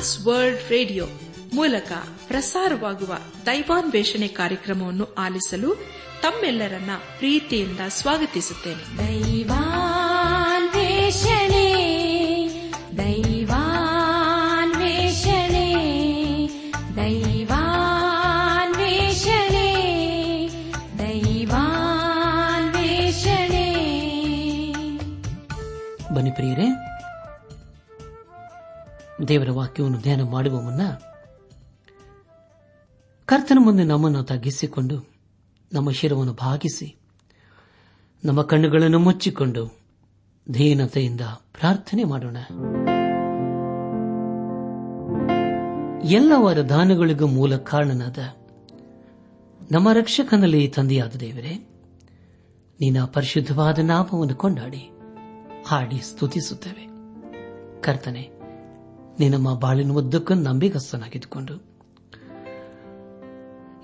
Trans World radio ಮೂಲಕ ಪ್ರಸಾರವಾಗುವ ದೈವಾನ್ವೇಷಣೆ ಕಾರ್ಯಕ್ರಮವನ್ನು ಆಲಿಸಲು ತಮ್ಮೆಲ್ಲರನ್ನ ಪ್ರೀತಿಯಿಂದ ಸ್ವಾಗತಿಸುತ್ತೇನೆ. ದೈವಾನ್ವೇಷಣೆ ದೈವಾನ್ವೇಷಣೆ ದೈವಾನ್ವೇಷಣೆ ದೈವಾನ್ವೇಷಣೆ. ಬನ್ನಿ ಪ್ರಿಯರೇ ದೇವರ ವಾಕ್ಯವನ್ನು ಧ್ಯಾನ ಮಾಡುವ ಮುನ್ನ ಕರ್ತನ ಮುಂದೆ ನಮ್ಮನ್ನು ತಗ್ಗಿಸಿಕೊಂಡು ನಮ್ಮ ಶಿರವನ್ನು ಭಾಗಿಸಿ, ನಮ್ಮ ಕಣ್ಣುಗಳನ್ನು ಮುಚ್ಚಿಕೊಂಡು ಧೀನತೆಯಿಂದ ಪ್ರಾರ್ಥನೆ ಮಾಡೋಣ. ಎಲ್ಲ ವರದಾನಗಳಿಗೂ ಮೂಲ ಕಾರಣನಾದ ನಮ್ಮ ರಕ್ಷಕನಲ್ಲಿ ತಂದೆಯಾದ ದೇವರೇ, ನಿನ್ನ ಪರಿಶುದ್ಧವಾದ ನಾಮವನ್ನು ಕೊಂಡಾಡಿ, ಹಾಡಿ ಸ್ತುತಿಸುತ್ತೇವೆ. ಕರ್ತನೆ ನಿನ್ನಮ್ಮ ಬಾಳಿನ ಉದ್ದಕ್ಕೂ ನಂಬಿಗಸ್ತನಾಗಿದ್ದುಕೊಂಡು.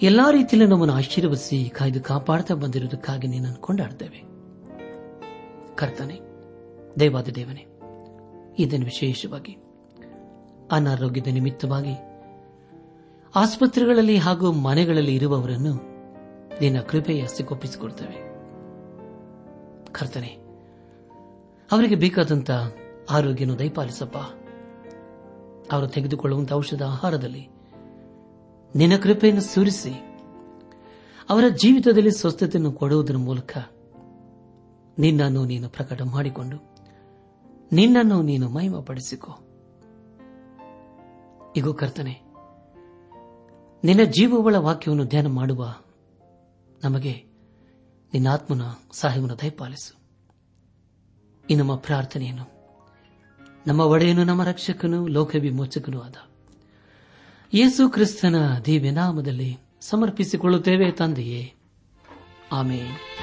ಎಲ್ಲಾ ರೀತಿಯಲ್ಲೂ ನಮ್ಮನ್ನು ಆಶೀರ್ವದಿಸಿ ಕಾಯ್ದು ಕಾಪಾಡ್ತಾ ಬಂದಿರುವುದಕ್ಕಾಗಿ ನಿನ್ನನ್ನು ಕೊಂಡಾಡ್ತೇವೆ ಕರ್ತನೆ ದೇವಾದ ದೇವನೇ ಇದನ್ನು ವಿಶೇಷವಾಗಿ ಅನಾರೋಗ್ಯದ ನಿಮಿತ್ತವಾಗಿ ಆಸ್ಪತ್ರೆಗಳಲ್ಲಿ ಹಾಗೂ ಮನೆಗಳಲ್ಲಿ ಇರುವವರನ್ನು ನಿನ್ನ ಕೃಪೆಯ ಸಿಗೊಪ್ಪಿಸಿಕೊಡ್ತೇವೆ ಕರ್ತನೆ, ಅವರಿಗೆ ಬೇಕಾದಂತ ಆರೋಗ್ಯನು ದಯಪಾಲಿಸಪ್ಪ. ಅವರು ತೆಗೆದುಕೊಳ್ಳುವಂತಹ ಔಷಧ ಆಹಾರದಲ್ಲಿ. ನಿನ್ನ ಕೃಪೆಯನ್ನು ಸುರಿಸಿ, ಅವರ ಜೀವಿತದಲ್ಲಿ ಸ್ವಸ್ಥತೆಯನ್ನು ಕೊಡುವುದರ ಮೂಲಕ ನಿನ್ನನ್ನು ನೀನು ಪ್ರಕಟ ಮಾಡಿಕೊಂಡು, ನಿನ್ನನ್ನು ನೀನು ಮಹಿಮಪಡಿಸಿಕೊ. ಇಗೋ ಕರ್ತನೆ, ನಿನ್ನ ಜೀವವುಳ ವಾಕ್ಯವನ್ನು ಧ್ಯಾನ ಮಾಡುವ ನಮಗೆ ನಿನ್ನ ಆತ್ಮನ ಸಹಾಯವನ್ನು ದಯಪಾಲಿಸು. ಈ ನಮ್ಮ ಪ್ರಾರ್ಥನೆಯನ್ನು ನಮ್ಮ ಒಡೆಯನು ನಮ್ಮ ರಕ್ಷಕನು ಲೋಕ ವಿಮೋಚಕನೂ ಆದ. ಯೇಸು ಕ್ರಿಸ್ತನ ದಿವ್ಯ ನಾಮದಲ್ಲಿ ಸಮರ್ಪಿಸಿಕೊಳ್ಳುತ್ತೇವೆ ತಂದೆಯೇ. ಆಮೇಲೆ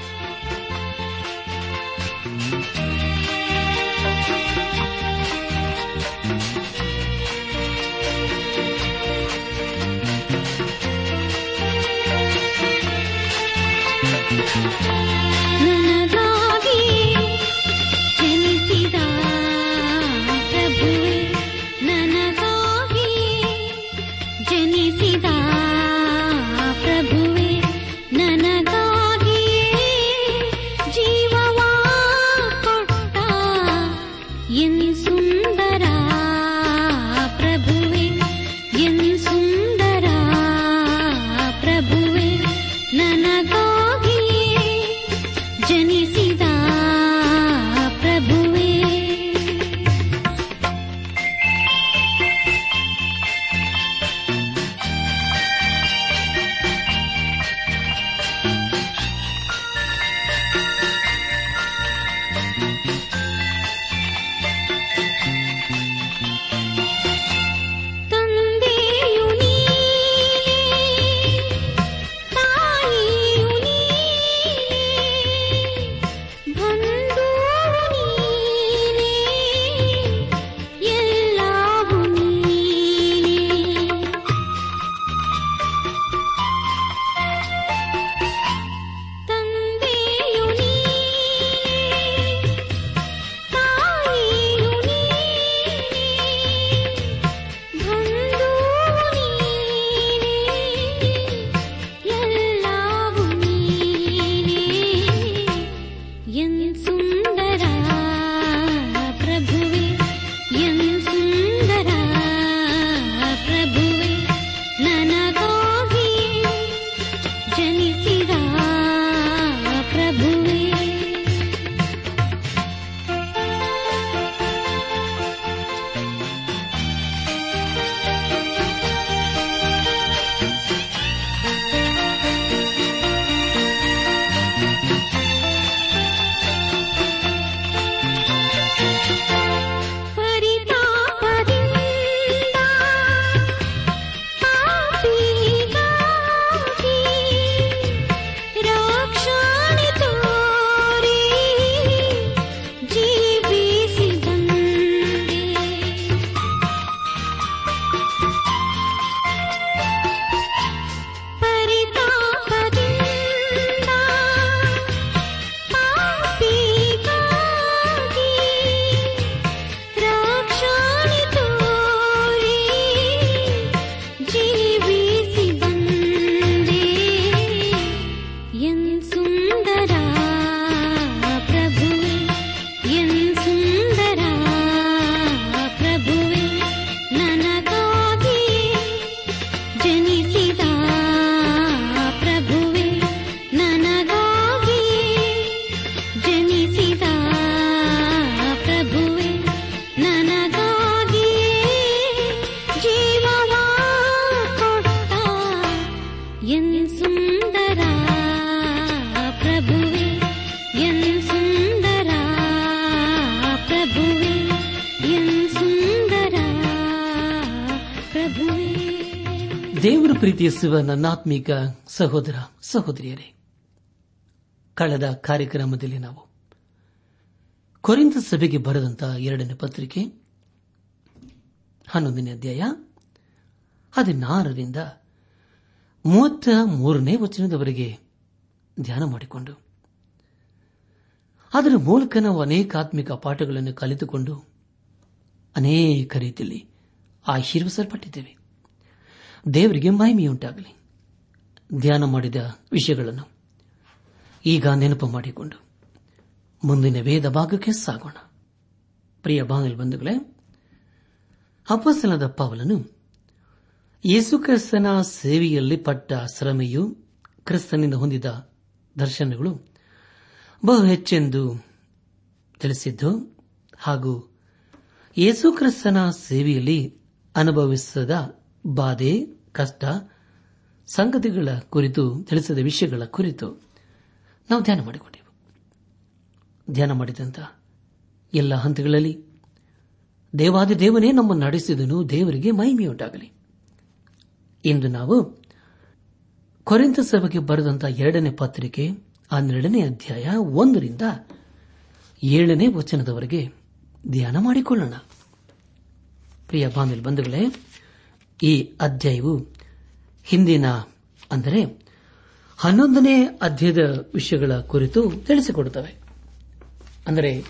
ದೇವರು ಪ್ರೀತಿಸುವ ನನ್ನಾತ್ಮೀಕ ಸಹೋದರ, ಸಹೋದರಿಯರೇ, ಕಳೆದ ಕಾರ್ಯಕ್ರಮದಲ್ಲಿ ನಾವು ಕೊರಿಂದ ಸಭೆಗೆ ಬರೆದಂತಹ ಎರಡನೇ ಪತ್ರಿಕೆ, ಹನ್ನೊಂದನೇ ಅಧ್ಯಾಯ, ಹದಿನಾರರಿಂದ ಮೂವತ್ತ ಮೂರನೇ ವಚನದವರೆಗೆ ಧ್ಯಾನ ಮಾಡಿಕೊಂಡು, ಅದರ ಮೂಲಕ ನಾವು ಅನೇಕ ಆತ್ಮಿಕ ಪಾಠಗಳನ್ನು ಕಲಿತುಕೊಂಡು ಅನೇಕ ರೀತಿಯಲ್ಲಿ ಆಶೀರ್ವಸಲ್ಪಟ್ಟಿದ್ದೇವೆ ದೇವರಿಗೆ ಮಹಿಮೆಯುಂಟಾಗಲಿ. ಧ್ಯಾನ ಮಾಡಿದ ವಿಷಯಗಳನ್ನು ಈಗ ನೆನಪು ಮಾಡಿಕೊಂಡು ಮುಂದಿನ ವೇದ ಭಾಗಕ್ಕೆ ಸಾಗೋಣ. ಪ್ರಿಯ ಬಾಂಗಲ್ ಬಂಧುಗಳೇ ಅಪಸನದ ಪವಲನು ಯೇಸುಕ್ರಿಸ್ತನ ಸೇವೆಯಲ್ಲಿ ಪಟ್ಟ ಶ್ರಮೆಯು ಕ್ರಿಸ್ತನಿಂದ ಹೊಂದಿದ ದರ್ಶನಗಳು ಬಹು ಹೆಚ್ಚೆಂದು ತಿಳಿಸಿದ್ದು ಹಾಗೂ ಯೇಸುಕ್ರಿಸ್ತನ ಸೇವೆಯಲ್ಲಿ ಅನುಭವಿಸದ ಬಾಧೆ, ಕಷ್ಟ, ಸಂಗತಿಗಳ ಕುರಿತು, ತಿಳಿಸಿದ ವಿಷಯಗಳ ಕುರಿತು ನಾವು ಧ್ಯಾನ ಮಾಡಿಕೊಂಡೆವು. ಧ್ಯಾನ ಮಾಡಿದಂತ ಎಲ್ಲ ಹಂತಗಳಲ್ಲಿ ದೇವಾದಿ ದೇವನೇ ನಮ್ಮನ್ನು ನಡೆಸಿದನು, ದೇವರಿಗೆ ಮಹಿಮೆಯುಂಟಾಗಲಿ. ಇಂದು ನಾವು ಕೊರೆಂತ ಸಭೆಗೆ ಬರೆದಂತಹ ಎರಡನೇ ಪತ್ರಿಕೆ, ಹನ್ನೆರಡನೇ ಅಧ್ಯಾಯ ಒಂದರಿಂದ ಏಳನೇ ವಚನದವರೆಗೆ ಧ್ಯಾನ ಮಾಡಿಕೊಳ್ಳೋಣ. ಪ್ರಿಯ ಬಾಂಧವ ಬಂಧುಗಳೇ ಈ ಅಧ್ಯಾಯವು ಹಿಂದಿನ ಅಂದರೆ ಹನ್ನೊಂದನೇ ಅಧ್ಯಾಯದ ವಿಷಯಗಳ ಕುರಿತು ತಿಳಿಸಿಕೊಡುತ್ತವೆ. ಅಂದರೆ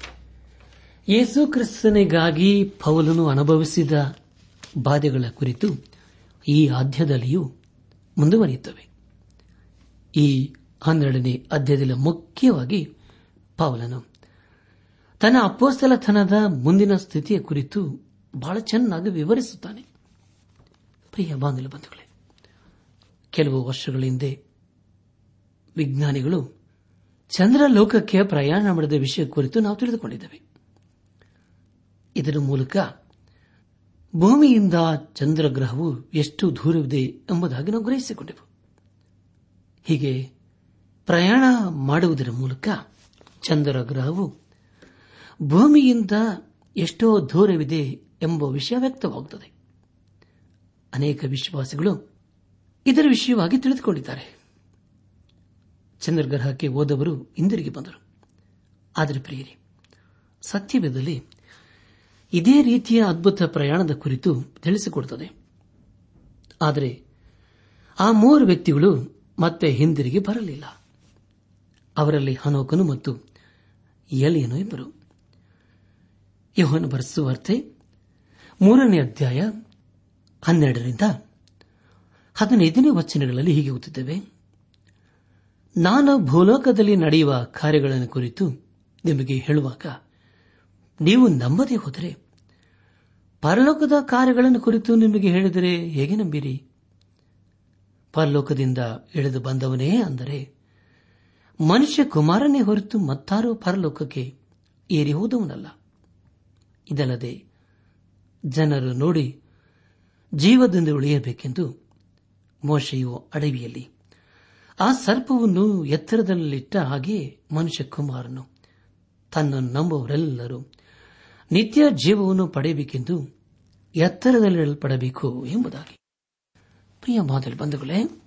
ಯೇಸು ಕ್ರಿಸ್ತನಿಗಾಗಿ ಪೌಲನು ಅನುಭವಿಸಿದ ಬಾಧೆಗಳ ಕುರಿತು ಈ ಅಧ್ಯಾಯದಲ್ಲಿಯೂ ಮುಂದುವರಿಯುತ್ತವೆ. ಈ ಹನ್ನೆರಡನೇ ಅಧ್ಯಾಯದಲ್ಲಿ ಮುಖ್ಯವಾಗಿ ಪೌಲನು ತನ್ನ ಅಪ್ಪೋಸ್ತಲತನದ ಮುಂದಿನ ಸ್ಥಿತಿಯ ಕುರಿತು ಬಹಳ ಚೆನ್ನಾಗಿ ವಿವರಿಸುತ್ತಾನೆ. ಪ್ರಿಯ ಬಾಂಧವ ಬಂಧುಗಳೇ, ಕೆಲವು ವರ್ಷಗಳ ಹಿಂದೆ ವಿಜ್ಞಾನಿಗಳು ಚಂದ್ರ ಲೋಕಕ್ಕೆ ಪ್ರಯಾಣ ಮಾಡಿದ ವಿಷಯ ಕುರಿತು ನಾವು ತಿಳಿದುಕೊಂಡಿದ್ದೇವೆ. ಇದರ ಮೂಲಕ ಭೂಮಿಯಿಂದ ಚಂದ್ರಗ್ರಹವು ಎಷ್ಟು ದೂರವಿದೆ ಎಂಬುದಾಗಿ ನಾವು ಗ್ರಹಿಸಿಕೊಂಡೆವು ಹೀಗೆ ಪ್ರಯಾಣ ಮಾಡುವುದರ ಮೂಲಕ ಚಂದ್ರಗ್ರಹವು ಭೂಮಿಯಿಂದ ಎಷ್ಟೋ ದೂರವಿದೆ ಎಂಬ ವಿಷಯ ವ್ಯಕ್ತವಾಗುತ್ತದೆ. ಅನೇಕ ವಿಶ್ವಾಸಿಗಳು ಇದರ ವಿಷಯವಾಗಿ ತಿಳಿದುಕೊಂಡಿದ್ದಾರೆ. ಚಂದ್ರಗ್ರಹಕ್ಕೆ ಹೋದವರು ಹಿಂದಿರುಗಿ ಬಂದರು. ಆದರೆ ಪ್ರಿಯರಿ ಸತ್ಯವೇದಲ್ಲಿ ಇದೇ ರೀತಿಯ ಅದ್ಭುತ ಪ್ರಯಾಣದ ಕುರಿತು ತಿಳಿಸಿಕೊಡುತ್ತದೆ. ಆದರೆ ಆ ಮೂವರು ವ್ಯಕ್ತಿಗಳು ಮತ್ತೆ ಹಿಂದಿರುಗಿ ಬರಲಿಲ್ಲ. ಅವರಲ್ಲಿ ಹನೋಕನು ಮತ್ತು ಎಲಿಯನು ಇಬ್ಬರು. ಯೋಹನ ಬರೆಸುವಾರ್ತೆ ಮೂರನೇ ಅಧ್ಯಾಯ ಹನ್ನೆರಡರಿಂದ ಹದಿನೈದನೇ ವಚನಗಳಲ್ಲಿ ಹೀಗೆ ಓದುತ್ತೇವೆ ನಾನು ಭೂಲೋಕದಲ್ಲಿ ನಡೆಯುವ ಕಾರ್ಯಗಳನ್ನು ಕುರಿತು ನಿಮಗೆ ಹೇಳುವಾಗ, ನೀವು ನಂಬದೇ ಹೋದರೆ, ಪರಲೋಕದ ಕಾರ್ಯಗಳನ್ನು ಕುರಿತು ನಿಮಗೆ ಹೇಳಿದರೆ ಹೇಗೆ ನಂಬಿರಿ? ಪರಲೋಕದಿಂದ ಇಳಿದು ಬಂದವನೇ ಅಂದರೆ, ಮನುಷ್ಯ ಕುಮಾರನೇ ಹೊರತು ಮತ್ತಾರೂ ಪರಲೋಕಕ್ಕೆ ಏರಿ ಹೋದವನಲ್ಲ. ಇದಲ್ಲದೆ ಜನರು ನೋಡಿ ಜೀವದಿಂದ ಉಳಿಯಬೇಕೆಂದು ಮೋಶೆಯು ಅಡವಿಯಲ್ಲಿ ಆ ಸರ್ಪವನ್ನು ಎತ್ತರದಲ್ಲಿಟ್ಟ ಹಾಗೆ ಮನುಷ್ಯ ಕುಮಾರನು ತನ್ನ ನಂಬುವರೆಲ್ಲರೂ ನಿತ್ಯ ಜೀವವನ್ನು ಪಡೆಯಬೇಕೆಂದು ಎತ್ತರದಲ್ಲಿಡಲ್ಪಡಬೇಕು ಎಂಬುದಾಗಿ. ಪ್ರಿಯ ಮಾದರಿ ಬಂಧುಗಳೇ,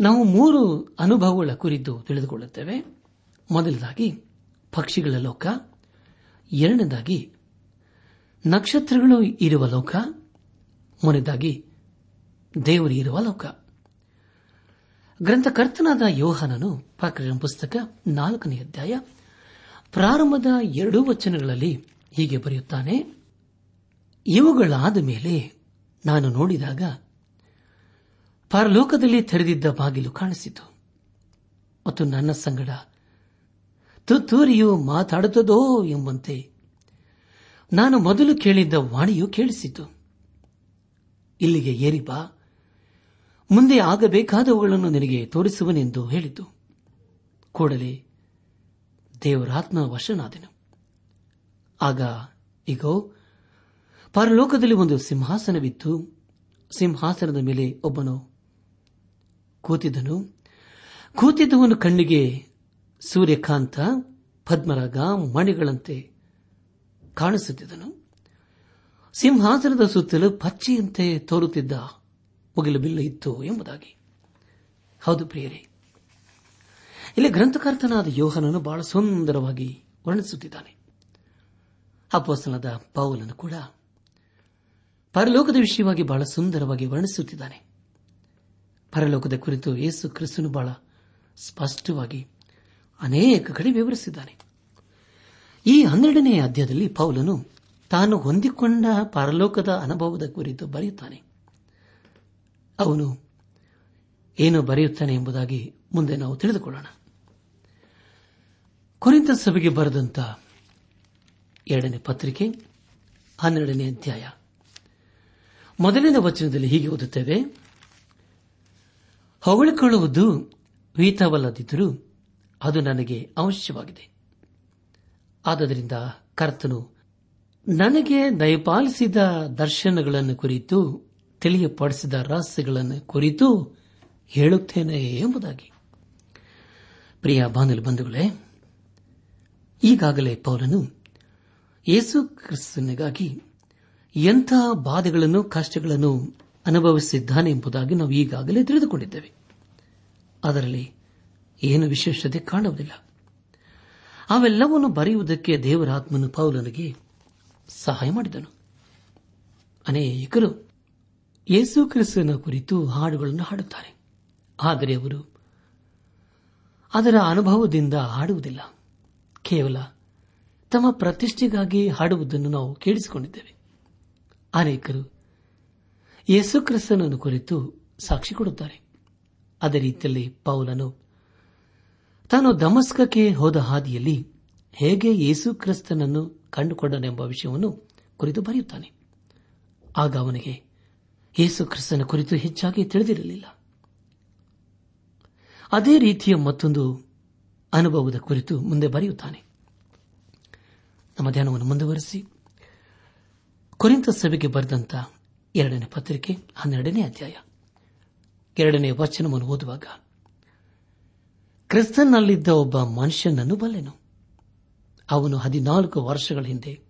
ನಾವು ಮೂರು ಅನುಭವಗಳ ಕುರಿತು ತಿಳಿದುಕೊಳ್ಳುತ್ತೇವೆ. ಮೊದಲದಾಗಿ, ಪಕ್ಷಿಗಳ ಲೋಕ. ಎರಡನೇದಾಗಿ, ನಕ್ಷತ್ರಗಳು ಇರುವ ಲೋಕ. ಮೂರನೇದಾಗಿ ದೇವರು ಇರುವ ಲೋಕ. ಗ್ರಂಥಕರ್ತನಾದ ಯೋಹನನು ಪ್ರಕರಣ ಪುಸ್ತಕ ನಾಲ್ಕನೇ ಅಧ್ಯಾಯ ಪ್ರಾರಂಭದ ಎರಡೂ ವಚನಗಳಲ್ಲಿ ಹೀಗೆ ಬರೆಯುತ್ತಾನೆ, ಇವುಗಳಾದ ಮೇಲೆ ನಾನು ನೋಡಿದಾಗ ಪರಲೋಕದಲ್ಲಿ ತೆರೆದಿದ್ದ ಬಾಗಿಲು ಕಾಣಿಸಿತು. ಮತ್ತು ನನ್ನ ಸಂಗಡ ತುತ್ತೂರಿಯು ಮಾತಾಡುತ್ತದೋ ಎಂಬಂತೆ ನಾನು ಮೊದಲು ಕೇಳಿದ್ದ ವಾಣಿಯು ಕೇಳಿಸಿತು. ಇಲ್ಲಿಗೆ ಏರಿ ಮುಂದೆ ಆಗಬೇಕಾದವುಗಳನ್ನು ನಿನಗೆ ತೋರಿಸುವನೆಂದು ಹೇಳಿತು. ಕೂಡಲೇ ದೇವರಾತ್ಮ ವಶನಾದೆನು. ಆಗ ಈಗೋ ಪರಲೋಕದಲ್ಲಿ ಒಂದು ಸಿಂಹಾಸನವಿತ್ತು. ಸಿಂಹಾಸನದ ಮೇಲೆ ಒಬ್ಬನು ಕೂತಿದ್ದನು. ಕೂತಿದ್ದವನು ಕಣ್ಣಿಗೆ ಸೂರ್ಯಕಾಂತ, ಪದ್ಮರಾಗ, ಮಣಿಗಳಂತೆ ಕಾಣಿಸುತ್ತಿದ್ದನು. ಸಿಂಹಾಸನದ ಸುತ್ತಲೂ ಪಚ್ಚೆಯಂತೆ ತೋರುತ್ತಿದ್ದ ಮುಗಿಲು ಬಿಲ್ಲು ಇತ್ತು ಎಂಬುದಾಗಿ. ಹೌದು ಪ್ರಿಯರೇ. ಇಲ್ಲಿ ಗ್ರಂಥಕರ್ತನಾದ ಯೋಹನನ್ನು ಬಹಳ ಸುಂದರವಾಗಿ ವರ್ಣಿಸುತ್ತಿದ್ದಾನೆ. ಅಪೋಸ್ತನದ ಪೌಲನ್ನು ಕೂಡ ಪರಲೋಕದ ವಿಷಯವಾಗಿ ಬಹಳ ಸುಂದರವಾಗಿ ವರ್ಣಿಸುತ್ತಿದ್ದಾನೆ. ಪರಲೋಕದ ಕುರಿತು ಯೇಸು ಕ್ರಿಸ್ತನು ಬಹಳ ಸ್ಪಷ್ಟವಾಗಿ ಅನೇಕ ಕಡೆ ವಿವರಿಸಿದ್ದಾನೆ. ಈ ಹನ್ನೆರಡನೇ ಅಧ್ಯಾಯದಲ್ಲಿ ಪೌಲನು ತಾನು ಹೊಂದಿಕೊಂಡ ಪರಲೋಕದ ಅನುಭವದ ಕುರಿತು ಬರೆಯುತ್ತಾನೆ. ಅವನು ಏನು ಬರೆಯುತ್ತಾನೆ ಎಂಬುದಾಗಿ ಮುಂದೆ ನಾವು ತಿಳಿದುಕೊಳ್ಳೋಣ. ಕುರಿತ ಸಭೆಗೆ ಬರೆದಂತ ಎರಡನೇ ಪತ್ರಿಕೆ, ಹನ್ನೆರಡನೇ ಅಧ್ಯಾಯ. ಮೊದಲನೇ ವಚನದಲ್ಲಿ ಹೀಗೆ ಓದುತ್ತೇವೆ. ಹೊಗಳಿಕೊಳ್ಳುವುದು ವೀತವಲ್ಲದಿದ್ದರೂ ಅದು ನನಗೆ ಅವಶ್ಯವಾಗಿದೆ. ಆದ್ದರಿಂದ ಕರ್ತನು ನನಗೆ ದಯಪಾಲಿಸಿದ ದರ್ಶನಗಳನ್ನು ಕುರಿತು, ತಿಳಿಯಪಡಿಸಿದ ರಹಸ್ಯಗಳನ್ನು ಕುರಿತು ಹೇಳುತ್ತೇನೆ ಎಂಬುದಾಗಿ. ಪ್ರಿಯ ಬಾನಲಿ ಬಂಧುಗಳೇ, ಈಗಾಗಲೇ ಪೌಲನು ಯೇಸು ಕ್ರಿಸ್ತನಿಗಾಗಿ ಎಂಥ ಬಾಧೆಗಳನ್ನು, ಕಷ್ಟಗಳನ್ನು ಅನುಭವಿಸಿದ್ದಾನೆ ಎಂಬುದಾಗಿ ನಾವು ಈಗಾಗಲೇ ತಿಳಿದುಕೊಂಡಿದ್ದೇವೆ. ಅದರಲ್ಲಿ ಏನು ವಿಶೇಷತೆ ಕಾಣುವುದಿಲ್ಲ. ಅವೆಲ್ಲವನ್ನು ಬರೆಯುವುದಕ್ಕೆ ದೇವರಾತ್ಮನು ಪೌಲನಿಗೆ ಸಹಾಯ ಮಾಡಿದನು. ಅನೇಕರು ಯೇಸು ಕ್ರಿಸ್ತನ ಕುರಿತು ಹಾಡುಗಳನ್ನು ಹಾಡುತ್ತಾರೆ. ಆದರೆ ಅವರು ಅದರ ಅನುಭವದಿಂದ ಹಾಡುವುದಿಲ್ಲ. ಕೇವಲ ತಮ್ಮ ಪ್ರತಿಷ್ಠೆಗಾಗಿ ಹಾಡುವುದನ್ನು ನಾವು ಕೇಳಿಸಿಕೊಂಡಿದ್ದೇವೆ. ಅನೇಕರು ಯೇಸು ಕ್ರಿಸ್ತನನ್ನು ಕುರಿತು ಸಾಕ್ಷಿ ಕೊಡುತ್ತಾರೆ. ಅದೇ ರೀತಿಯಲ್ಲಿ ಪೌಲನು ತಾನು ದಮಸ್ಕಕ್ಕೆ ಹೋದ ಹಾದಿಯಲ್ಲಿ ಹೇಗೆ ಯೇಸು ಕ್ರಿಸ್ತನನ್ನು ಕಂಡುಕೊಂಡನೆಂಬ ವಿಷಯವನ್ನು ಕುರಿತು ಬರೆಯುತ್ತಾನೆ. ಆಗ ಅವನಿಗೆ, ಯೇಸು ಕ್ರಿಸ್ತನ ಕುರಿತು ಹೆಚ್ಚಾಗಿ ತಿಳಿದಿರಲಿಲ್ಲ. ಅದೇ ರೀತಿಯ ಮತ್ತೊಂದು ಅನುಭವದ ಕುರಿತು ಮುಂದೆ ಬರೆಯುತ್ತಾನೆ. ನಮ್ಮ ಧ್ಯಾನವನ್ನು ಮುಂದುವರೆಸಿ. ಕುರಿತ ಸಭೆಗೆ ಬರೆದಂತ ಎರಡನೇ ಪತ್ರಿಕೆ ಹನ್ನೆರಡನೇ ಅಧ್ಯಾಯ. ಎರಡನೇ ವಚನವನ್ನು ಓದುವಾಗ ಕ್ರಿಸ್ತನ್ನಲ್ಲಿದ್ದ ಒಬ್ಬ ಮನುಷ್ಯನನ್ನು ಬಲ್ಲೆನು. ಅವನು ಹದಿನಾಲ್ಕು ವರ್ಷಗಳ ಹಿಂದೆ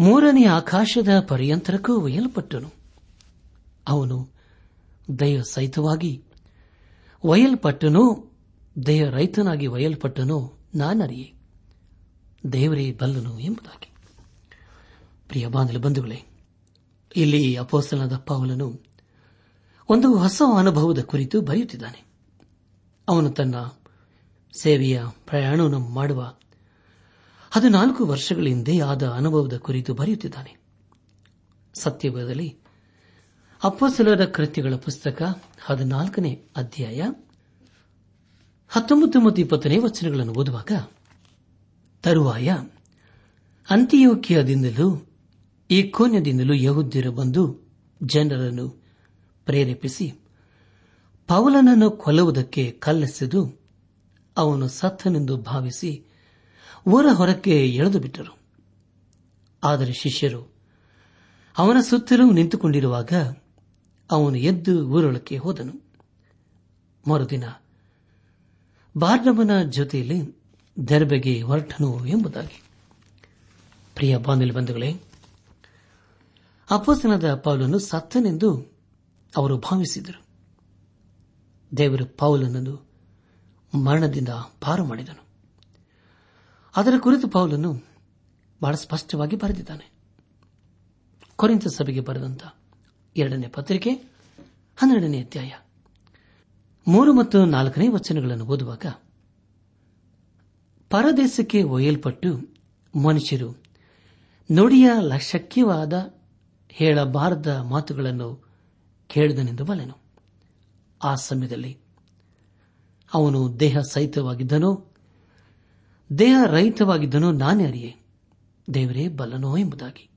ಮೂರನೇ ಆಕಾಶದ ಪರ್ಯಂತರಕ್ಕೂ ಒಯ್ಯಲ್ಪಟ್ಟನು. ಅವನು ದಯ ಸಹಿತವಾಗಿ ಒಯ್ಯಲ್ಪಟ್ಟನೋ ದೇಹ ರೈತನಾಗಿ ಒಯ್ಯಲ್ಪಟ್ಟನೋ ನಾನರಿಯೇ, ದೇವರೇ ಬಲ್ಲನು ಎಂಬುದಾಗಿ. ಪ್ರಿಯ ಬಾಂಧವ ಬಂಧುಗಳೇ, ಇಲ್ಲಿ ಅಪೋಸ್ತಲನಾದ ಪಾವಲನು ಒಂದು ಹೊಸ ಅನುಭವದ ಕುರಿತು ಬರೆಯುತ್ತಿದ್ದಾನೆ. ಅವನು ತನ್ನ ಸೇವೆಯ ಪ್ರಯಾಣವನ್ನು ಮಾಡುವ ಹದಿನಾಲ್ಕು ವರ್ಷಗಳ ಹಿಂದೆ ಆದ ಅನುಭವದ ಕುರಿತು ಬರೆಯುತ್ತಿದ್ದಾನೆ. ಸತ್ಯವೇದದಲ್ಲಿ ಅಪ್ಪಸಲರ ಕೃತ್ಯಗಳ ಪುಸ್ತಕ ಹದಿನಾಲ್ಕನೇ ಅಧ್ಯಾಯ ಹತ್ತೊಂಬತ್ತು ಮತ್ತು ಇಪ್ಪತ್ತನೇ ವಚನಗಳನ್ನು ಓದುವಾಗ, ತರುವಾಯ, ಅಂತ್ಯೋಕ್ಯದಿಂದಲೂ ಈ ಕೋನ್ಯದಿಂದಲೂ ಯಹುದ್ಯರು ಬಂದು ಜನರನ್ನು ಪ್ರೇರೇಪಿಸಿ ಪೌಲನನ್ನು ಕೊಲ್ಲುವುದಕ್ಕೆ ಕಲ್ಲೆಸೆದು ಅವನು ಸತ್ತನೆಂದು ಭಾವಿಸಿ ಊರ ಹೊರಕ್ಕೆ ಎಳೆದು ಬಿಟ್ಟರು. ಆದರೆ ಶಿಷ್ಯರು ಅವನ ಸುತ್ತಲೂ ನಿಂತುಕೊಂಡಿರುವಾಗ ಅವನು ಎದ್ದು ಊರೊಳಕ್ಕೆ ಹೋದನು. ಮರುದಿನ ಬಾರ್ನವನ ಜೊತೆಯಲ್ಲಿ ದರ್ಬೆಗೆ ಹೊರಟನು ಎಂಬುದಾಗಿ. ಪ್ರಿಯ ಬಾಂಧವ ಬಂಧುಗಳೇ ಅಪೋಸನದ ಪೌಲನ್ನು ಸತ್ತನೆಂದು ಅವರು ಭಾವಿಸಿದರು. ದೇವರು ಪೌಲನನ್ನು ಮರಣದಿಂದ ಪಾರು ಮಾಡಿದನು. ಅದರ ಕುರಿತು ಪೌಲನು ಬಹಳ ಸ್ಪಷ್ಟವಾಗಿ ಬರೆದಿದ್ದಾನೆ. ಕೊರಿಂತ ಸಭೆಗೆ ಬರೆದಂತ ಎರಡನೇ ಪತ್ರಿಕೆ, ಹನ್ನೆರಡನೇ ಅಧ್ಯಾಯ. ಮೂರು ಮತ್ತು ನಾಲ್ಕನೇ ವಚನಗಳನ್ನು ಓದುವಾಗ, ಪರದೇಶಕ್ಕೆ ಒಯ್ಯಲ್ಪಟ್ಟು ಮನುಷ್ಯರು ನುಡಿಯ ಶಕ್ಯವಾದ ಹೇಳಬಾರದ ಮಾತುಗಳನ್ನು ಕೇಳಿದನೆಂದು ಬಲೆನು ಆ ಸಮಯದಲ್ಲಿ ಅವನು ದೇಹ ಸಹಿತವಾಗಿದ್ದನೋ ದೇಹ ರಹಿತವಾಗಿದ್ದನು ನಾನೇ ಅರಿಯೆ. ದೇವರೇ, ಬಲ್ಲನೋ ಎಂಬುದಾಗಿ.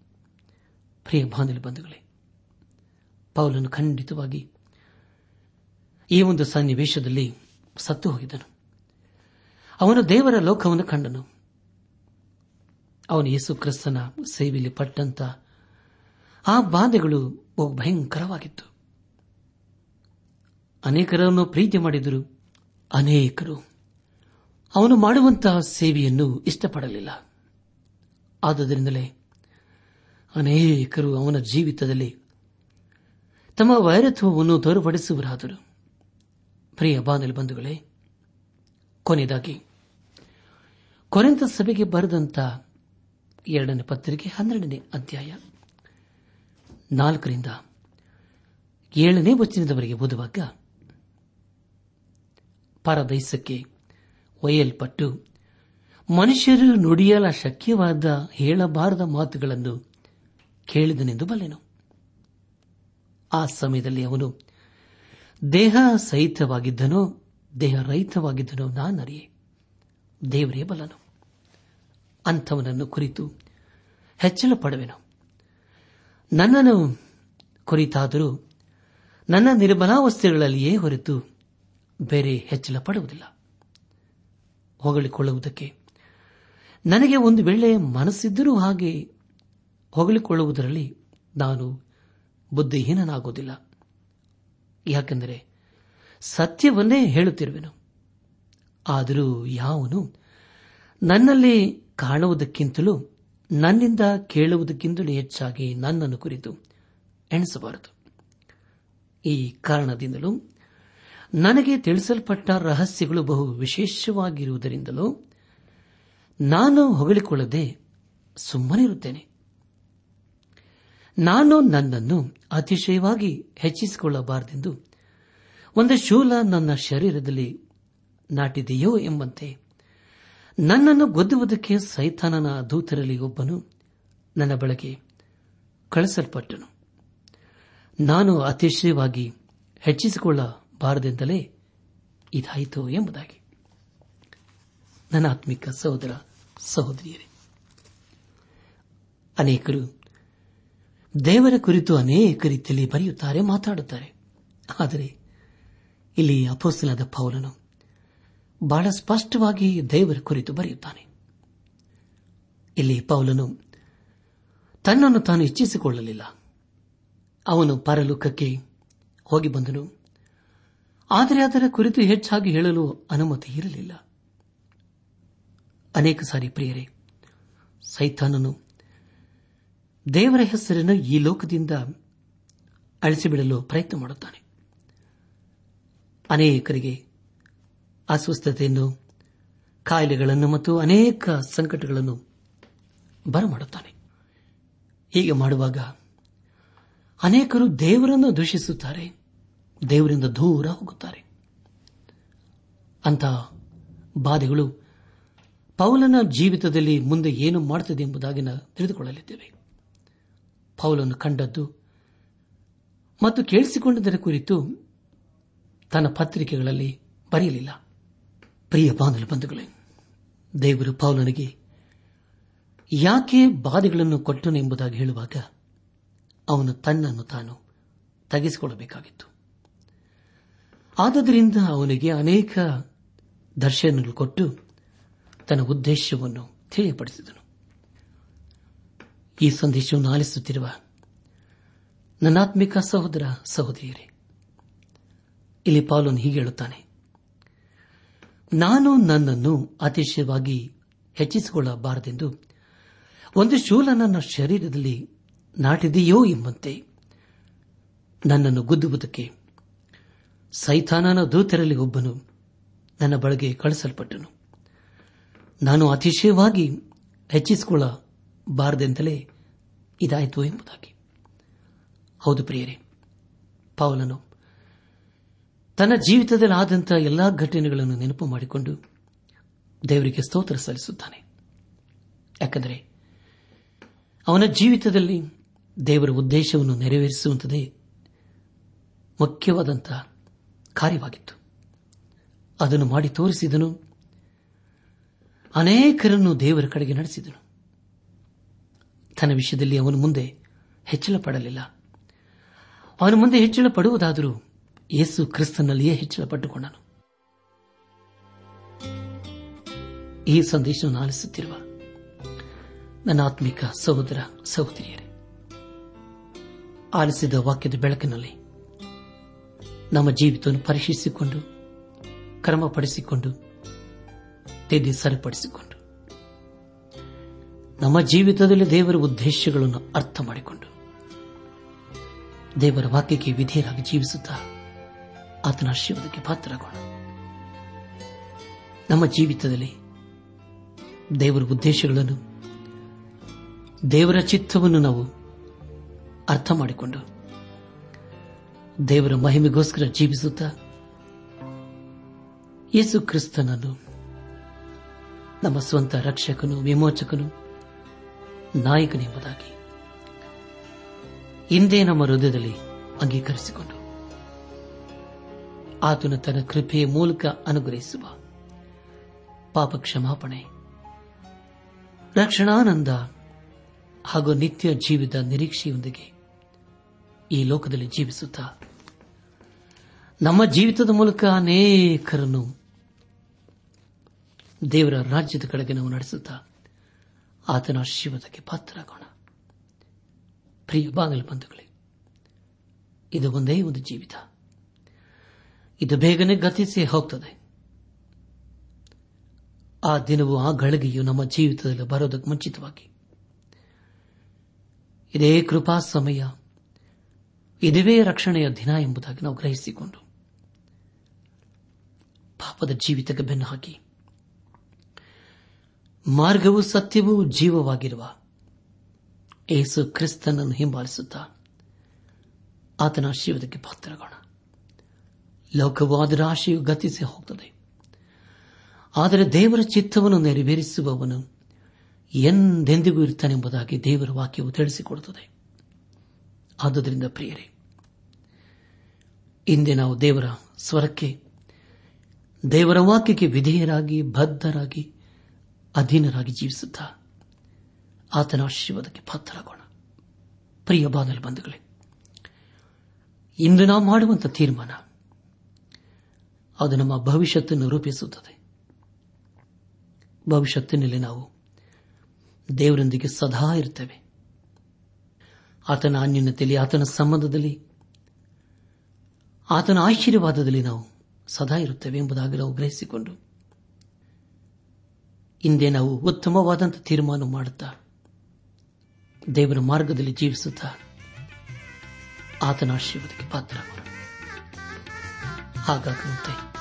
ಪ್ರಿಯ ಬಾಂಧವ್ಯ ಬಂಧುಗಳೇ, ಪೌಲನು ಖಂಡಿತವಾಗಿ ಈ ಒಂದು ಸನ್ನಿವೇಶದಲ್ಲಿ ಸತ್ತು ಹೋಗಿದ್ದನು. ಅವನು ದೇವರ ಲೋಕವನ್ನು ಕಂಡನು. ಅವನು ಯೇಸು ಕ್ರಿಸ್ತನ ಸೇವೆಯಲ್ಲಿ ಪಟ್ಟಂತ ಆ ಬಾಧೆಗಳು ಭಯಂಕರವಾಗಿತ್ತು. ಅನೇಕರನ್ನು ಪ್ರೀತಿ ಮಾಡಿದರು ಅನೇಕರು ಅವನು ಮಾಡುವಂತಹ ಸೇವೆಯನ್ನು ಇಷ್ಟಪಡಲಿಲ್ಲ. ಆದುದರಿಂದಲೇ ಅನೇಕರು ಅವನ ಜೀವಿತದಲ್ಲಿ ತಮ್ಮ ವೈರತ್ವವನ್ನು ತೋರ್ಪಡಿಸುವರಾದರು. ಪ್ರಿಯ ಬಾನಲಿ ಬಂಧುಗಳೇ, ಕೊನೆಯದಾಗಿ ಕೊರೆಂತ ಸಭೆಗೆ ಬರೆದಂತ ಎರಡನೇ ಪತ್ರಿಕೆ ಹನ್ನೆರಡನೇ ಅಧ್ಯಾಯ ನಾಲ್ಕರಿಂದ ಏಳನೇ ವಚನದವರೆಗೆ ಓದುವಾಗ ಪರದೈಸಕ್ಕೆ ಒಯ್ಯಲ್ಪಟ್ಟು. ಮನುಷ್ಯರು ನುಡಿಯಲ ಶಕ್ಯವಾದ ಹೇಳಬಾರದ ಮಾತುಗಳನ್ನು ಕೇಳಿದನೆಂದು ಬಲ್ಲೆನು. ಆ ಸಮಯದಲ್ಲಿ ಅವನು, ದೇಹ ಸಹಿತವಾಗಿದ್ದನೋ, ದೇಹ ರಹಿತವಾಗಿದ್ದನೋ ನಾನರಿಯೆ. ದೇವರೇ ಬಲ್ಲನು. ಅಂಥವನನ್ನು ಕುರಿತು ಹೆಚ್ಚಳ ಪಡುವೆನು ನನ್ನನ್ನು ಕುರಿತಾದರೂ ನನ್ನ ನಿರ್ಬಲಾವಸ್ಥೆಗಳಲ್ಲಿಯೇ ಹೊರತು ಬೇರೆ ಹೆಚ್ಚಳ ಪಡುವುದಿಲ್ಲ ಹೊಗಳಿಕೊಳ್ಳುವುದಕ್ಕೆ. ನನಗೆ ಒಂದು ವೇಳೆ ಮನಸ್ಸಿದ್ದರೂ ಹಾಗೆ ಹೊಗಳಿಕೊಳ್ಳುವುದರಲ್ಲಿ ನಾನು ಬುದ್ಧಿಹೀನನಾಗೋದಿಲ್ಲ ಯಾಕೆಂದರೆ ಸತ್ಯವನ್ನೇ ಹೇಳುತ್ತಿರುವೆನು. ಆದರೂ ಯಾವನು ನನ್ನಲ್ಲಿ ಕಾಣುವುದಕ್ಕಿಂತಲೂ ನನ್ನಿಂದ ಕೇಳುವುದಕ್ಕಿಂತಲೂ ಹೆಚ್ಚಾಗಿ ನನ್ನನ್ನು ಕುರಿತು ಎಣಿಸಬಾರದು. ಈ ಕಾರಣದಿಂದಲೂ ನನಗೆ ತಿಳಿಸಲ್ಪಟ್ಟ ರಹಸ್ಯಗಳು ಬಹು ವಿಶೇಷವಾಗಿರುವುದರಿಂದಲೂ ನಾನು ಹೊಗಳಿಕೊಳ್ಳದೆ ಸುಮ್ಮನಿರುತ್ತೇನೆ. ನಾನು ನನ್ನನ್ನು ಅತಿಶಯವಾಗಿ ಹೆಚ್ಚಿಸಿಕೊಳ್ಳಬಾರದೆಂದು ಒಂದು ಶೂಲ ನನ್ನ ಶರೀರದಲ್ಲಿ ನಾಟಿದೆಯೋ ಎಂಬಂತೆ ನನ್ನನ್ನು ಗೊದ್ದುವುದಕ್ಕೆ ಸೈತಾನನ ದೂತರಲ್ಲಿ ಒಬ್ಬನು ನನ್ನ ಬಳಕೆ ಕಳಿಸಲ್ಪಟ್ಟನು. ನಾನು ಅತಿಶಯವಾಗಿ ಹೆಚ್ಚಿಸಿಕೊಳ್ಳಬಾರದೆಂದಲೇ ಇದಾಯಿತು ಎಂಬುದಾಗಿ. ನನ್ನ ಆತ್ಮಿಕ ಸಹೋದರ ಸಹೋದರಿಯರೇ, ಅನೇಕರು ದೇವರ ಕುರಿತು ಅನೇಕ ರೀತಿಯಲ್ಲಿ ಬರೆಯುತ್ತಾರೆ, ಮಾತಾಡುತ್ತಾರೆ. ಆದರೆ ಇಲ್ಲಿ ಅಪೋಸಲಾದ ಪೌಲನು ಬಹಳ ಸ್ಪಷ್ಟವಾಗಿ ದೇವರ ಕುರಿತು ಬರೆಯುತ್ತಾನೆ. ಇಲ್ಲಿ ಪೌಲನು ತನ್ನನ್ನು ತಾನು ಇಚ್ಛಿಸಿಕೊಳ್ಳಲಿಲ್ಲ. ಅವನು ಪರಲೋಕಕ್ಕೆ ಹೋಗಿ ಬಂದನು. ಆದರೆ ಅದರ ಕುರಿತು ಹೆಚ್ಚಾಗಿ ಹೇಳಲು ಅನುಮತಿ ಇರಲಿಲ್ಲ. ಅನೇಕ ಸಾರಿ ಪ್ರಿಯರೇ, ಸೈತಾನನು ದೇವರ ಹೆಸರನ್ನು ಈ ಲೋಕದಿಂದ ಅಳಿಸಿಬಿಡಲು ಪ್ರಯತ್ನ ಮಾಡುತ್ತಾನೆ. ಅನೇಕರಿಗೆ ಅಸ್ವಸ್ಥತೆಯನ್ನು, ಕಾಯಿಲೆಗಳನ್ನು ಮತ್ತು ಅನೇಕ ಸಂಕಟಗಳನ್ನು ಬರಮಾಡುತ್ತಾನೆ. ಹೀಗೆ ಮಾಡುವಾಗ ಅನೇಕರು ದೇವರನ್ನು ದೂಷಿಸುತ್ತಾರೆ. ದೇವರಿಂದ ದೂರ ಹೋಗುತ್ತಾರೆ. ಅಂತಹ ಬಾಧೆಗಳು ಪೌಲನ ಜೀವಿತದಲ್ಲಿ ಮುಂದೆ ಏನು ಮಾಡುತ್ತದೆ ಎಂಬುದಾಗಿ ತಿಳಿದುಕೊಳ್ಳಲಿದ್ದೇವೆ. ಪೌಲನ್ನು ಕಂಡದ್ದು ಮತ್ತು ಕೇಳಿಸಿಕೊಂಡದರ ಕುರಿತು ತನ್ನ ಪತ್ರಿಕೆಗಳಲ್ಲಿ ಬರೆಯಲಿಲ್ಲ. ಪ್ರಿಯ ಬಾಂಧವ ಬಂಧುಗಳೇ, ದೇವರು ಪೌಲನಿಗೆ ಯಾಕೆ ಬಾಧೆಗಳನ್ನು ಕೊಟ್ಟನು ಎಂಬುದಾಗಿ ಹೇಳುವಾಗ ಅವನು ತನ್ನನ್ನು ತಾನು ತಗ್ಗಿಸಿಕೊಳ್ಳಬೇಕಾಗಿತ್ತು. ಆದ್ದರಿಂದ ಅವನಿಗೆ ಅನೇಕ ದರ್ಶನಗಳು ಕೊಟ್ಟು ತನ್ನ ಉದ್ದೇಶವನ್ನು ತಿಳಿಯಪಡಿಸಿದನು. ಈ ಸಂದೇಶವನ್ನು ಆಲಿಸುತ್ತಿರುವ ನನ್ನಾತ್ಮಿಕ ಸಹೋದರ ಸಹೋದರಿಯರೇ, ಇಲ್ಲಿ ಪಾಲೋನ್ ಹೀಗೆ ಹೇಳುತ್ತಾನೆ. ನಾನು ನನ್ನನ್ನು ಅತಿಶಯವಾಗಿ ಹೆಚ್ಚಿಸಿಕೊಳ್ಳಬಾರದೆಂದು ಒಂದು ಶೂಲ ನನ್ನ ಶರೀರದಲ್ಲಿ ನಾಟಿದೆಯೋ ಎಂಬಂತೆ ನನ್ನನ್ನು ಗುದ್ದುವುದಕ್ಕೆ ಸೈತಾನನ ದೂತರಲ್ಲಿ ಒಬ್ಬನು ನನ್ನ ಬಳಗೆ ಕಳಿಸಲ್ಪಟ್ಟನು ನಾನು ಅತಿಶಯವಾಗಿ ಹೆಚ್ಚಿಸಿಕೊಳ್ಳಬಾರದೆಂತಲೇ ಇದಾಯಿತು ಎಂಬುದಾಗಿ. ಹೌದು ಪ್ರಿಯರೇ, ಪೌಲನು ತನ್ನ ಜೀವಿತದಲ್ಲಿ ಆದಂತಹ ಎಲ್ಲಾ ಘಟನೆಗಳನ್ನು ನೆನಪು ಮಾಡಿಕೊಂಡು ದೇವರಿಗೆ ಸ್ತೋತ್ರ ಸಲ್ಲಿಸುತ್ತಾನೆ. ಯಾಕೆಂದರೆ ಅವನ ಜೀವಿತದಲ್ಲಿ ದೇವರ ಉದ್ದೇಶವನ್ನು ನೆರವೇರಿಸುವಂತದೇ ಮುಖ್ಯವಾದಂತಹ ಕಾರ್ಯವಾಗಿತ್ತು. ಅದನ್ನು ಮಾಡಿ ತೋರಿಸಿದನು. ಅನೇಕರನ್ನು ದೇವರ ಕಡೆಗೆ ನಡೆಸಿದನು. ತನ್ನ ವಿಷಯದಲ್ಲಿ ಅವನು ಮುಂದೆ ಹೆಚ್ಚಳ ಪಡಲಿಲ್ಲ ಅವನು ಮುಂದೆ ಹೆಚ್ಚಳ ಪಡುವುದಾದರೂ ಯೇಸು ಕ್ರಿಸ್ತನಲ್ಲಿಯೇ ಹೆಚ್ಚಳ ಪಟ್ಟುಕೊಂಡನು ಈ ಸಂದೇಶವನ್ನು ಆಲಿಸುತ್ತಿರುವ ನನ್ನ ಆತ್ಮಿಕ ಸಹೋದರ, ಸಹೋದರಿಯರೇ, ಆಲಿಸಿದ ವಾಕ್ಯದ ಬೆಳಕಿನಲ್ಲಿ ನಮ್ಮ ಜೀವಿತವನ್ನು ಪರೀಕ್ಷಿಸಿಕೊಂಡು ಕ್ರಮಪಡಿಸಿಕೊಂಡು, ತಿದ್ದಿ ಸರಿಪಡಿಸಿಕೊಂಡು. ನಮ್ಮ ಜೀವಿತದಲ್ಲಿ ದೇವರ ಉದ್ದೇಶಗಳನ್ನು ಅರ್ಥ ಮಾಡಿಕೊಂಡು, ದೇವರ ವಾಕ್ಯಕ್ಕೆ ವಿಧೇಯರಾಗಿ ಜೀವಿಸುತ್ತಾ ಆತನ ಆಶೀರ್ವಾದಕ್ಕೆ ಪಾತ್ರರಾಗೋಣ. ನಮ್ಮ ಜೀವಿತದಲ್ಲಿ ದೇವರ ಉದ್ದೇಶಗಳನ್ನು, ದೇವರ ಚಿತ್ತವನ್ನು ನಾವು ಅರ್ಥ ಮಾಡಿಕೊಂಡು ದೇವರ ಮಹಿಮೆಗೋಸ್ಕರ ಜೀವಿಸುತ್ತಾ ಯೇಸು ಕ್ರಿಸ್ತನನ್ನು ನಮ್ಮ ಸ್ವಂತ ರಕ್ಷಕನು, ವಿಮೋಚಕನು ನಾಯಕನೆಂಬುದಾಗಿ ಹಿಂದೆ ನಮ್ಮ ಹೃದಯದಲ್ಲಿ ಅಂಗೀಕರಿಸಿಕೊಂಡು ಆತನು ತನ್ನ ಕೃಪೆಯ ಮೂಲಕ ಅನುಗ್ರಹಿಸುವ ಪಾಪ ಕ್ಷಮಾಪಣೆ ರಕ್ಷಣಾನಂದ ಹಾಗೂ ನಿತ್ಯ ಜೀವಿತ ನಿರೀಕ್ಷೆಯೊಂದಿಗೆ ಈ ಲೋಕದಲ್ಲಿ ಜೀವಿಸುತ್ತಾ ನಮ್ಮ ಜೀವಿತದ ಮೂಲಕ ಅನೇಕರನ್ನು ದೇವರ ರಾಜ್ಯದ ಕಡೆಗೆ ನಾವು ನಡೆಸುತ್ತಾ ಆತನ ಆಶೀರ್ವಾದಕ್ಕೆ ಪಾತ್ರರಾಗೋಣ. ಪ್ರಿಯ ಬಾಂಗಲ್ ಬಂಧುಗಳೇ, ಇದು ಒಂದೇ ಒಂದು ಜೀವಿತ. ಇದು ಬೇಗನೆ ಗತಿಸಿ ಹೋಗ್ತದೆ. ಆ ದಿನವೂ ಆ ಗಳಿಗೆಯು ನಮ್ಮ ಜೀವಿತದಲ್ಲಿ ಬರೋದಕ್ಕೆ ಮುಂಚಿತವಾಗಿ. ಇದೇ ಕೃಪಾ ಸಮಯ, ಇದುವೇ ರಕ್ಷಣೆಯ ದಿನ ಎಂಬುದಾಗಿ ನಾವು ಗ್ರಹಿಸಿಕೊಂಡು ಪಾಪದ ಜೀವಿತಕ್ಕೆ ಬೆನ್ನು ಹಾಕಿ. ಮಾರ್ಗವು ಸತ್ಯವೂ ಜೀವವಾಗಿರುವ ಏಸು ಕ್ರಿಸ್ತನನ್ನು ಹಿಂಬಾಲಿಸುತ್ತಾ ಆತನ ಆಶೀರ್ವಾದಕ್ಕೆ ಪಾತ್ರರಾಗೋಣ. ಲೋಕವು ಅದರ ಆಶೆಯು ಗತಿಸಿ ಹೋಗುತ್ತದೆ ಆದರೆ ದೇವರ ಚಿತ್ತವನ್ನು ನೆರವೇರಿಸುವವನು ಎಂದೆಂದಿಗೂ ಇರ್ತಾನೆಂಬುದಾಗಿ ದೇವರ ವಾಕ್ಯವು ತಿಳಿಸಿಕೊಡುತ್ತದೆ. ಆದುದರಿಂದ ಪ್ರಿಯರೇ, ಇಂದೇ ನಾವು ದೇವರ ಸ್ವರಕ್ಕೆ ದೇವರ ವಾಕ್ಯಕ್ಕೆ ವಿಧೇಯರಾಗಿ, ಬದ್ಧರಾಗಿ, ಅಧೀನರಾಗಿ ಜೀವಿಸುತ್ತಾ ಆತನ ಆಶೀರ್ವಾದಕ್ಕೆ ಪಾತ್ರರಾಗೋಣ. ಪ್ರಿಯ ಬಾದಲ್ ಬಂಧುಗಳೇ, ಇಂದು ನಾವು ಮಾಡುವಂತಹ ತೀರ್ಮಾನ, ಅದು ನಮ್ಮ ಭವಿಷ್ಯತ್ತನ್ನು ರೂಪಿಸುತ್ತದೆ. ಭವಿಷ್ಯತ್ತಿನಲ್ಲಿ ನಾವು ದೇವರೊಂದಿಗೆ ಸದಾ ಇರುತ್ತೇವೆ. ಆತನ ಅನ್ಯೂನ್ಯತೆಯಲ್ಲಿ ಆತನ ಸಂಬಂಧದಲ್ಲಿ, ಆತನ ಆಶೀರ್ವಾದದಲ್ಲಿ ನಾವು ಸದಾ ಇರುತ್ತವೆ ಎಂಬುದಾಗಿ ನಾವು ಗ್ರಹಿಸಿಕೊಂಡು ಹಿಂದೆ ನಾವು ಉತ್ತಮವಾದಂಥ ತೀರ್ಮಾನ ಮಾಡುತ್ತಾ ದೇವರ ಮಾರ್ಗದಲ್ಲಿ ಜೀವಿಸುತ್ತಾ ಆತನ ಆಶೀರ್ವಾದಕ್ಕೆ ಪಾತ್ರರಾಗೋಣ. ಹಾಗಾಗುವಂತೆ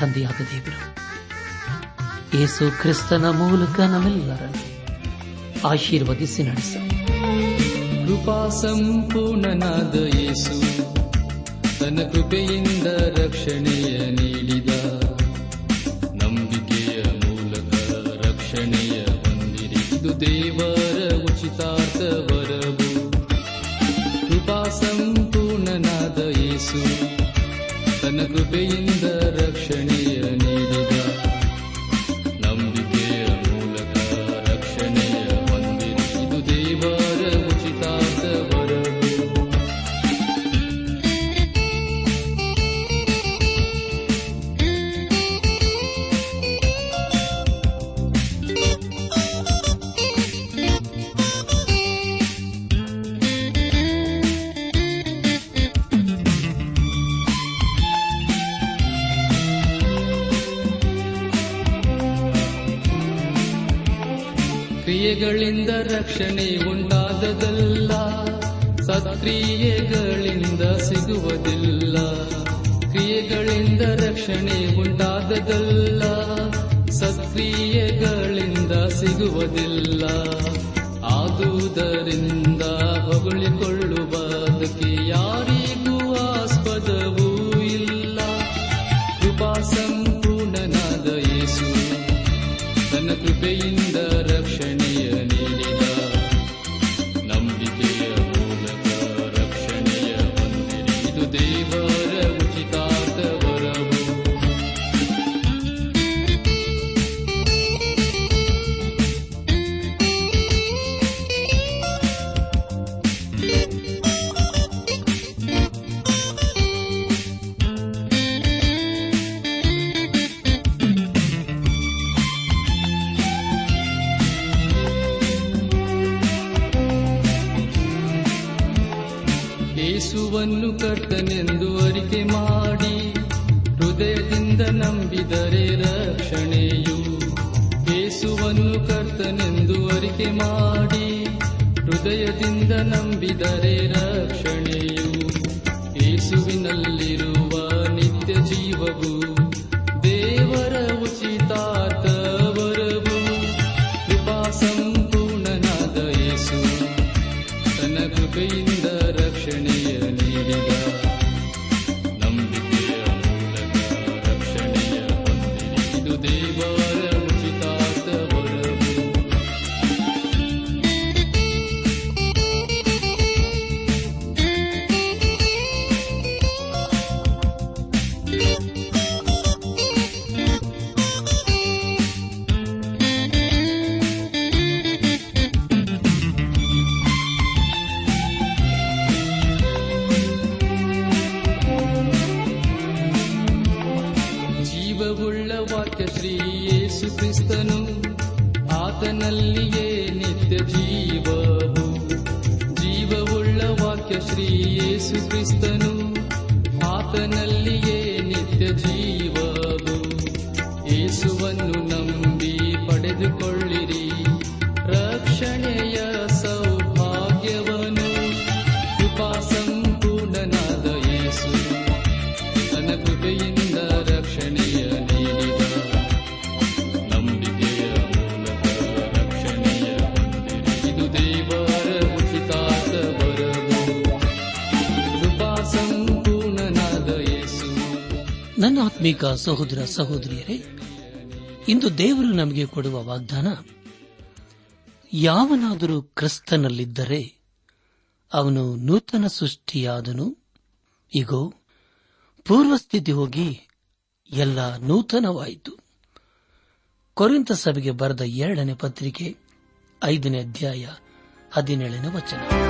ತಂದೆಯಾದ ದೇವರು, ಯೇಸು ಕ್ರಿಸ್ತನ ಮೂಲಕ ನಮ್ಮೆಲ್ಲರನ್ನು ಆಶೀರ್ವದಿಸಿ ನಡೆಸ. ಕೃಪಾ ಸಂಪೂರ್ಣನಾದ ಯೇಸು. ತನ್ನ ಕೃಪೆಯಿಂದ ರಕ್ಷಣೆಯ ಸಿಗುವುದಿಲ್ಲ. ಕ್ರಿಯೆಗಳಿಂದ ರಕ್ಷಣೆ ಉಂಟಾದದಲ್ಲ. ಸತ್ಕ್ರಿಯೆಗಳಿಂದ ಸಿಗುವುದಿಲ್ಲ. ಯೇಸುವನ್ನು ಕರ್ತನೆಂದು ಅರಿಕೆ ಮಾಡಿ ಹೃದಯದಿಂದ ನಂಬಿದರೆ ರಕ್ಷಣೆಯು. ಯೇಸುವನ್ನು ಕರ್ತನೆಂದು ಅರಿಕೆ ಮಾಡಿ ಹೃದಯದಿಂದ ನಂಬಿದರೆ ಯೇಸು ಸಹೋದರ, ಸಹೋದರಿಯರೇ? ಇಂದು ದೇವರು ನಮಗೆ ಕೊಡುವ ವಾಗ್ದಾನ, ಯಾವನಾದರೂ ಕ್ರಿಸ್ತನಲ್ಲಿದ್ದರೆ ಅವನು ನೂತನ ಸೃಷ್ಟಿಯಾದನು. ಇಗೋ, ಪೂರ್ವಸ್ಥಿತಿ ಹೋಗಿ ಎಲ್ಲ ನೂತನವಾಯಿತು. ಕೊರಿಂತ ಸಭೆಗೆ ಬರೆದ ಎರಡನೇ ಪತ್ರಿಕೆ, ಐದನೇ ಅಧ್ಯಾಯ, ಹದಿನೇಳನೇ ವಚನ.